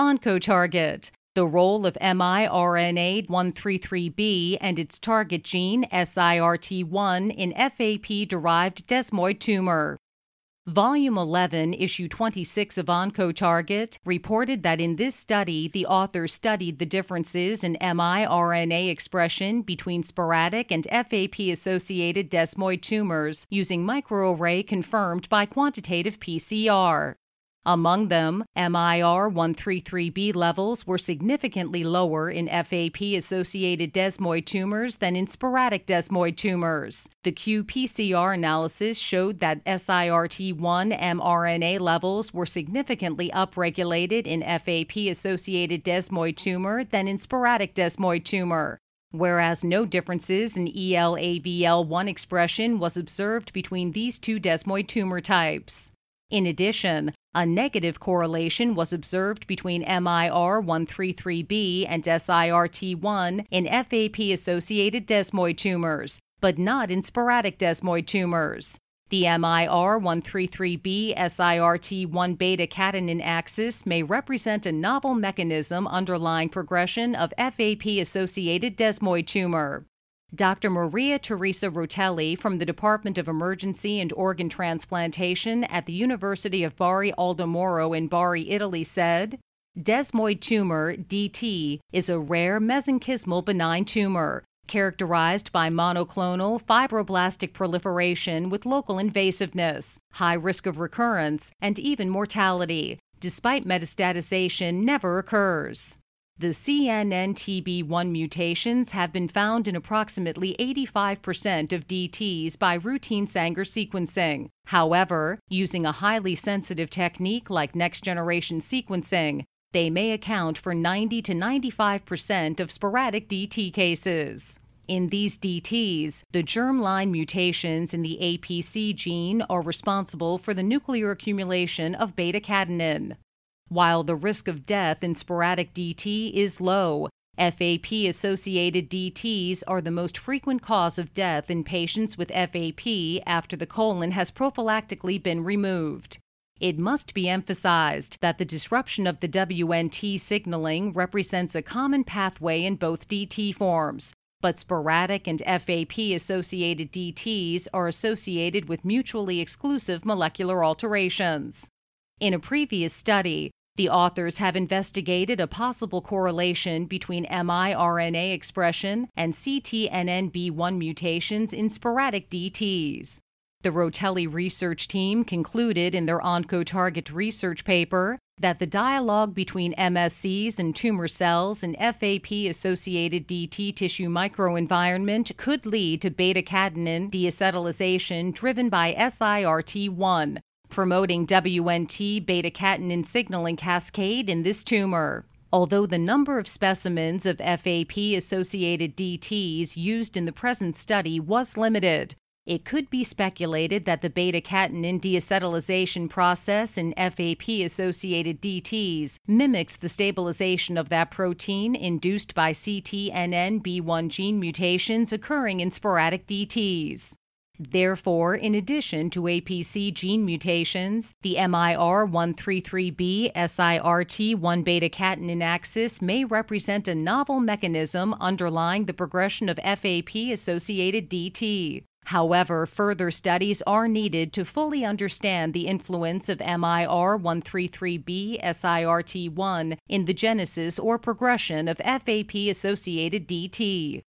OncoTarget. The role of miRNA 133B and its target gene SIRT1 in FAP derived desmoid tumor. Volume 11, Issue 26 of OncoTarget reported that in this study, the authors studied the differences in miRNA expression between sporadic and FAP associated desmoid tumors using microarray confirmed by quantitative PCR. Among them, MIR133B levels were significantly lower in FAP associated desmoid tumors than in sporadic desmoid tumors. The qPCR analysis showed that SIRT1 mRNA levels were significantly upregulated in FAP associated desmoid tumor than in sporadic desmoid tumor whereas no differences in ELAVL1 expression was observed between these two desmoid tumor types. In addition, a negative correlation was observed between MIR133B and SIRT1 in FAP associated desmoid tumors, but not in sporadic desmoid tumors. The MIR133B SIRT1 beta catenin axis may represent a novel mechanism underlying progression of FAP associated desmoid tumor. Dr. Maria Teresa Rotelli from the Department of Emergency and Organ Transplantation at the University of Bari Aldo Moro in Bari, Italy said, Desmoid tumor, DT, is a rare mesenchymal benign tumor characterized by monoclonal fibroblastic proliferation with local invasiveness, high risk of recurrence, and even mortality, despite metastatization never occurs. The CNNTB1 mutations have been found in approximately 85% of DTs by routine Sanger sequencing. However, using a highly sensitive technique like next generation sequencing, they may account for 90 to 95% of sporadic DT cases. In these DTs, the germline mutations in the APC gene are responsible for the nuclear accumulation of beta catenin. While the risk of death in sporadic DT is low, FAP associated DTs are the most frequent cause of death in patients with FAP after the colon has prophylactically been removed. It must be emphasized that the disruption of the WNT signaling represents a common pathway in both DT forms, but sporadic and FAP associated DTs are associated with mutually exclusive molecular alterations. In a previous study, the authors have investigated a possible correlation between miRNA expression and CTNNB1 mutations in sporadic DTs. The Rotelli research team concluded in their OncoTarget research paper that the dialogue between MSCs and tumor cells and FAP associated DT tissue microenvironment could lead to beta catenin deacetylation driven by SIRT1, promoting WNT beta catenin signaling cascade in this tumor. Although the number of specimens of FAP associated DTs used in the present study was limited, it could be speculated that the beta catenin deacetylation process in FAP associated DTs mimics the stabilization of that protein induced by CTNNB1 gene mutations occurring in sporadic DTs. Therefore, in addition to APC gene mutations, the MIR133B SIRT1 beta catenin axis may represent a novel mechanism underlying the progression of FAP associated DT. However, further studies are needed to fully understand the influence of MIR133B SIRT1 in the genesis or progression of FAP associated DT.